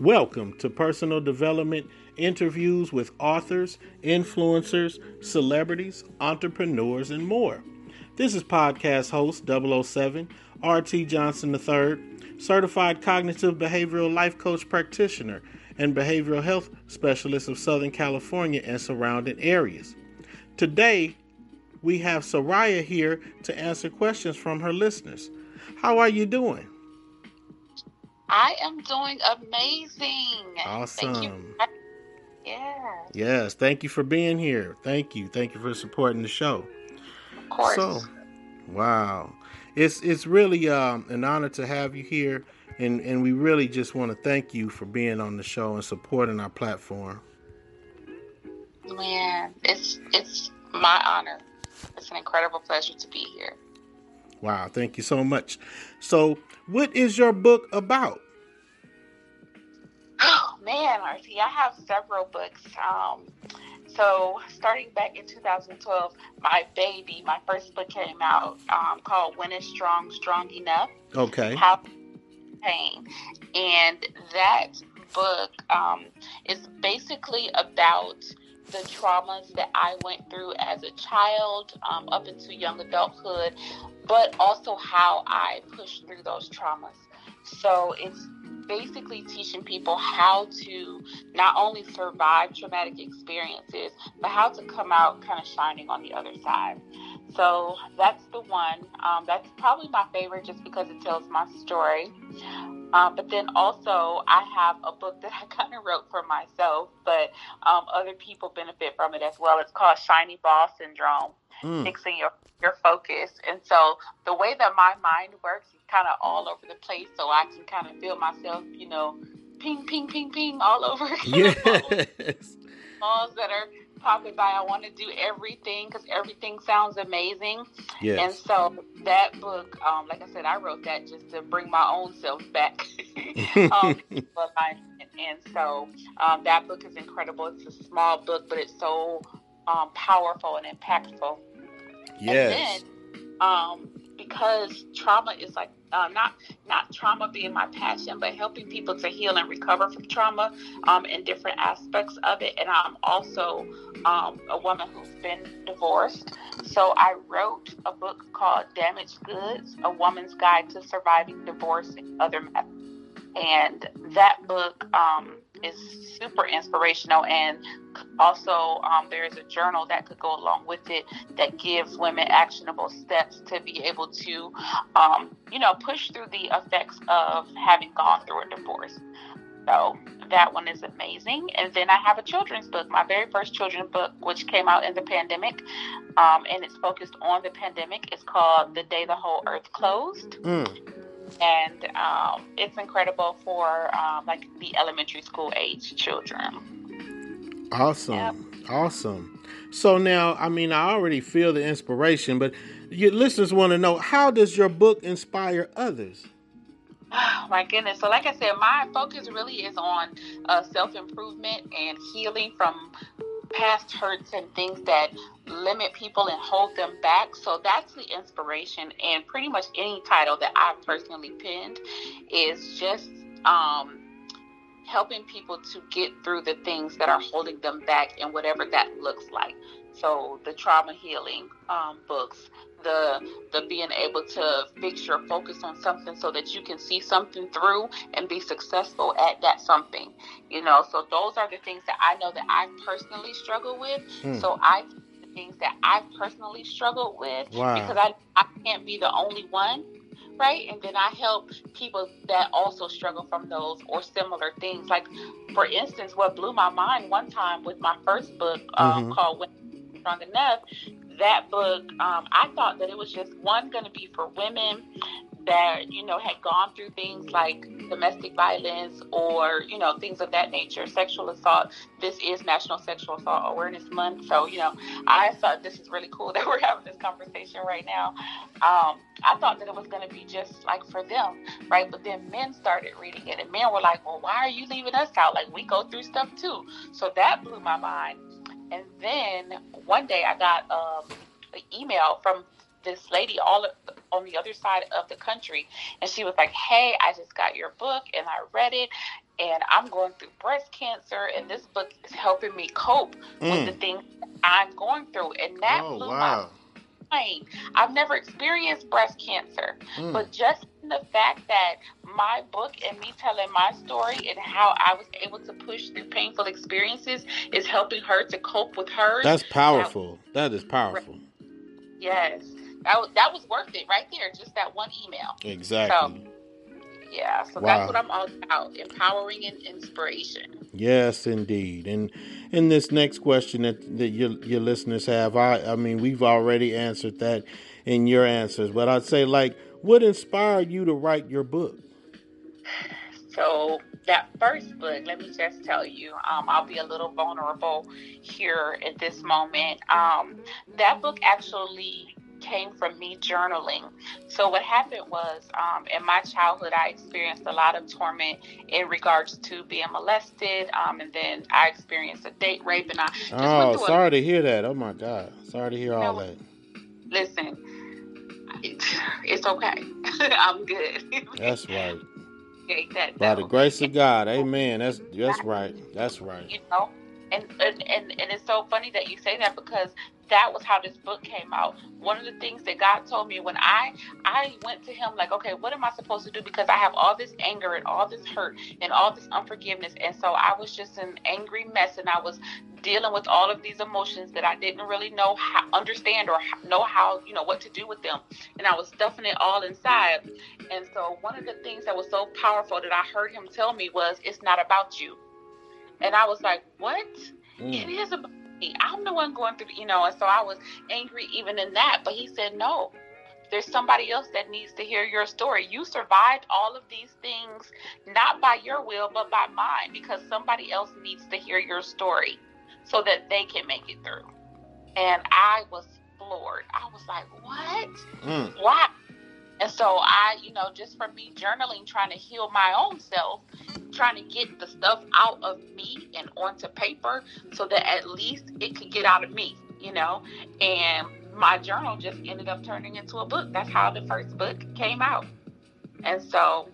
Welcome to Personal Development interviews with authors, influencers, celebrities, entrepreneurs, and more. This is podcast host 007, RT Johnson III, certified cognitive behavioral life coach practitioner and behavioral health specialist of Southern California and surrounding areas. Today, we have Souraya here to answer questions from her listeners. How are you doing? I am doing amazing. Awesome. Thank you. Yeah. Yes, thank you for being here. Thank you. Thank you for supporting the show. Of course. So, wow. It's it's really um, an honor to have you here and and we really just want to thank you for being on the show and supporting our platform. Man, it's it's my honor. It's an incredible pleasure to be here. Wow, thank you so much. So, what is your book about? Oh man, RT, I have several books. Um, so starting back in 2012, my baby, my first book came out um, called "When Is Strong Strong Enough." Okay. How pain, and that book um, is basically about the traumas that I went through as a child um, up into young adulthood, but also how I push through those traumas. So it's basically teaching people how to not only survive traumatic experiences, but how to come out kind of shining on the other side. So that's the one. Um, that's probably my favorite just because it tells my story. Um, but then also, I have a book that I kind of wrote for myself, but um, other people benefit from it as well. It's called Shiny Ball Syndrome, mm. fixing your your focus. And so the way that my mind works is kind of all over the place, so I can kind of feel myself, you know, ping, ping, ping, ping, all over. Yes. balls that are popping by. I want to do everything because everything sounds amazing. Yes. And so that book, um, like I said, I wrote that just to bring my own self back. um, and so um, that book is incredible. It's a small book, but it's so um, powerful and impactful. Yes. And then, um, because trauma is like uh, not not trauma being my passion, but helping people to heal and recover from trauma um, in different aspects of it. And I'm also um, a woman who's been divorced, so I wrote a book called "Damaged Goods: A Woman's Guide to Surviving Divorce and Other Methods." And that book um, is super inspirational. And also um, there is a journal that could go along with it that gives women actionable steps to be able to um, you know push through the effects of having gone through a divorce. So that one is amazing. And then i have a children's book my very first children's book which came out in the pandemic. Um, and it's focused on the pandemic. It's called the day the whole earth closed. Mm and um, it's incredible for um, like the elementary school age children. Awesome, yep. awesome. So now, I mean, I already feel the inspiration, but your listeners want to know how does your book inspire others? Oh, my goodness. So, like I said, my focus really is on uh, self improvement and healing from past hurts and things that limit people and hold them back. So that's the inspiration. And pretty much any title that I've personally pinned is just um, helping people to get through the things that are holding them back and whatever that looks like. So the trauma healing um, books, the the being able to fix your focus on something so that you can see something through and be successful at that something. You know, so those are the things that I know that I personally struggle with. Hmm. So I things that I personally struggled with wow. because I I can't be the only one right? And then I help people that also struggle from those or similar things. Like, for instance, what blew my mind one time with my first book um, mm-hmm. called When Strong Enough, that book, um, I thought that it was just one going to be for women that you know had gone through things like domestic violence or you know things of that nature sexual assault. This is national sexual assault awareness month so you know i thought this is really cool that we're having this conversation right now. Um, i thought that it was going to be just like for them right? But then men started reading it and men were like well why are you leaving us out? Like we go through stuff too. So that blew my mind and then one day I got um, an email from this lady all on the other side of the country and she was like hey i just got your book and i read it and I'm going through breast cancer, and this book is helping me cope mm. with the things I'm going through, and that oh, blew wow. my mind. I've never experienced breast cancer, mm. but just the fact that my book and me telling my story and how I was able to push through painful experiences is helping her to cope with hers. That's powerful. that, that is powerful. Yes, that was, that was worth it right there. Just that one email. Exactly. So, yeah, so wow. that's what I'm all about: empowering and inspiration. Yes, indeed. And in this next question that, that your your listeners have, I I mean, we've already answered that in your answers, but I'd say like, what inspired you to write your book? So that first book, let me just tell you, um, I'll be a little vulnerable here at this moment. Um, that book actually came from me journaling. So what happened was, um, in my childhood, I experienced a lot of torment in regards to being molested, um, and then I experienced a date rape, and I. oh, sorry a, to hear that. Oh my God, sorry to hear all that. Listen, it's okay. I'm good. That's right. That, By the grace of God, Amen. That's that's right. That's right. You know, and, and and and it's so funny that you say that because that was how this book came out. One of the things that God told me when I I went to him like, okay, what am I supposed to do because I have all this anger and all this hurt and all this unforgiveness and so I was just an angry mess and I was dealing with all of these emotions that I didn't really know how understand or know how, you know, what to do with them. And I was stuffing it all inside. And so one of the things that was so powerful that I heard him tell me was it's not about you. And I was like, "What? Mm. It is about me. I'm the one going through, you know, and so I was angry even in that. But he said, no, there's somebody else that needs to hear your story. You survived all of these things, not by your will, but by mine, because somebody else needs to hear your story so that they can make it through. And I was floored. I was like, what? Mm. Why? And so I, you know, just from me journaling, trying to heal my own self, trying to get the stuff out of me and onto paper so that at least it could get out of me, you know. And my journal just ended up turning into a book. That's how the first book came out. And so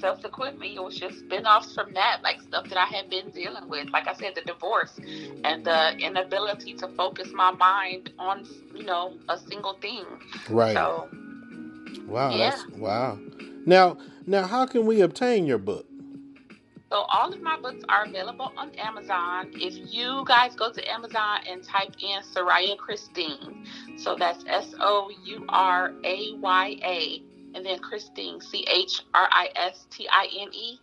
subsequently it was just spin-offs from that like stuff that i had been dealing with like i said the divorce and the inability to focus my mind on you know a single thing right so Wow, yeah. that's wow. Now, now, how can we obtain your book? So all of my books are available on Amazon. If you guys go to Amazon and type in Souraya Christine, so that's S O U R A Y A, and then Christine C H R I S T I N E,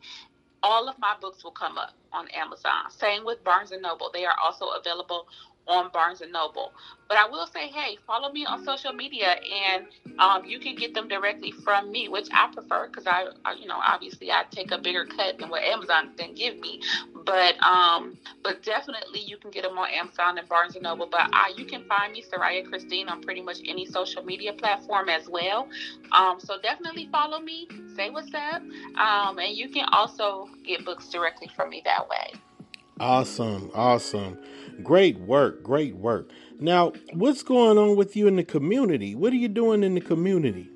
all of my books will come up on Amazon. Same with Barnes and Noble; they are also available on Barnes and Noble. But I will say, hey, follow me on social media, and um, you can get them directly from me, which I prefer because I, I, you know, obviously I take a bigger cut than what Amazon can give me. But um, but definitely you can get them on Amazon and Barnes and Noble. But I, you can find me, Souraya Christine, on pretty much any social media platform as well. Um, so definitely follow me, say what's up, um, and you can also get books directly from me that way. Awesome, awesome. Great work, great work. Now, what's going on with you in the community? What are you doing in the community?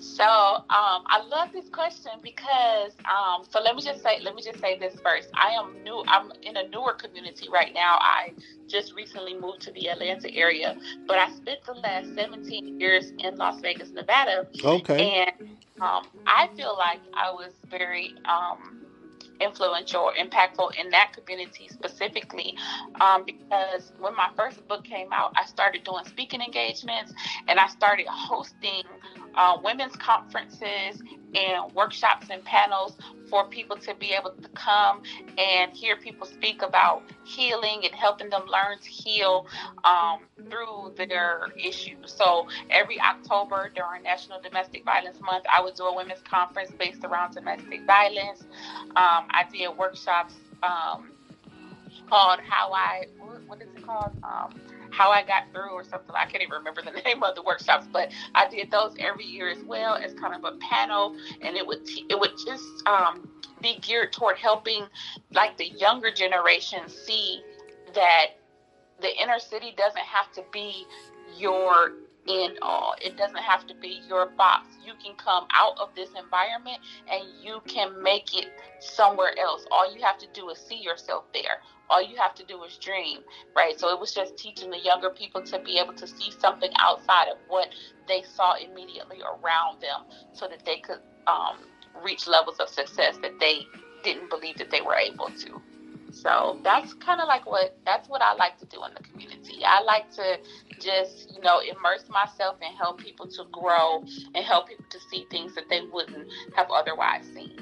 So, um, I love this question because, um, so let me just say, let me just say this first. I am new. I'm in a newer community right now. I just recently moved to the Atlanta area, but I spent the last 17 years in Las Vegas, Nevada. Okay. And um, I feel like I was very um, influential or impactful in that community specifically um, because when my first book came out, I started doing speaking engagements and I started hosting uh, women's conferences and workshops and panels for people to be able to come and hear people speak about healing and helping them learn to heal um, through their issues. So every October during National Domestic Violence Month, I would do a women's conference based around domestic violence. Um, I did workshops um, called How I, what is it called? How I got through or something. I can't even remember the name of the workshops, but I did those every year as well as kind of a panel, and it would it would just um, be geared toward helping like the younger generation see that the inner city doesn't have to be your end all. It doesn't have to be your box. You can come out of this environment and you can make it somewhere else. All you have to do is see yourself there. All you have to do is dream, right? So it was just teaching the younger people to be able to see something outside of what they saw immediately around them so that they could um, reach levels of success that they didn't believe that they were able to. So that's kind of like what that's what I like to do in the community. I like to just you know immerse myself and help people to grow and help people to see things that they wouldn't have otherwise seen.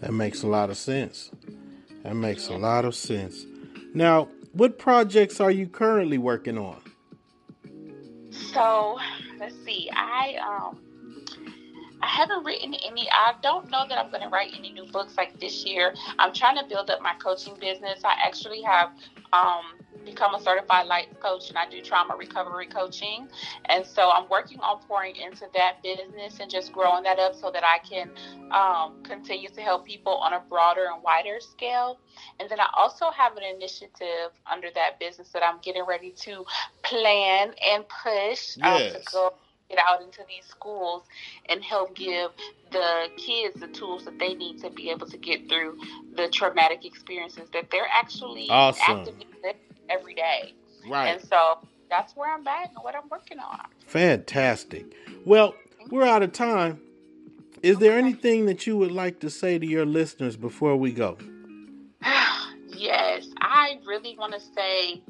That makes a lot of sense. That makes yeah. a lot of sense. Now, what projects are you currently working on? So, let's see. I um haven't written any. I don't know that I'm going to write any new books like this year. I'm trying to build up my coaching business. I actually have um, become a certified life coach and I do trauma recovery coaching. And so I'm working on pouring into that business and just growing that up so that I can um, continue to help people on a broader and wider scale. And then I also have an initiative under that business that I'm getting ready to plan and push yes. um, to go get out into these schools and help mm-hmm. give the kids the tools that they need to be able to get through the traumatic experiences that they're actually awesome. actively living every day. Right. And so that's where I'm at and what I'm working on. Fantastic. Well, we're out of time. Is there anything that you would like to say to your listeners before we go? yes, I really want to say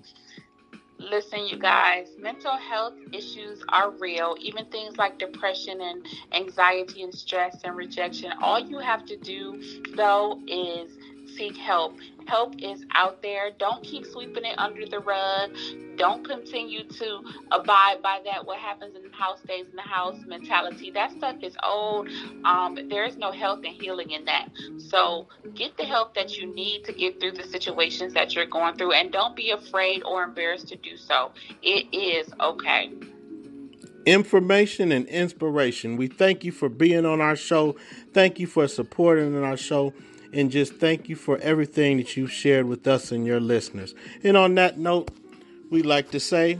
Listen, you guys, mental health issues are real. Even things like depression and anxiety and stress and rejection. All you have to do, though, is seek help. Help is out there. Don't keep sweeping it under the rug. Don't continue to abide by that. What happens in the house stays in the house mentality. That stuff is old. Um, there is no health and healing in that. So get the help that you need to get through the situations that you're going through, and don't be afraid or embarrassed to do so. It is okay information and inspiration. We thank you for being on our show. Thank you for supporting our show and just thank you for everything that you've shared with us and your listeners. And on that note, we'd like to say,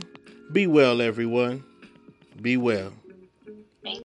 be well, everyone. Be well.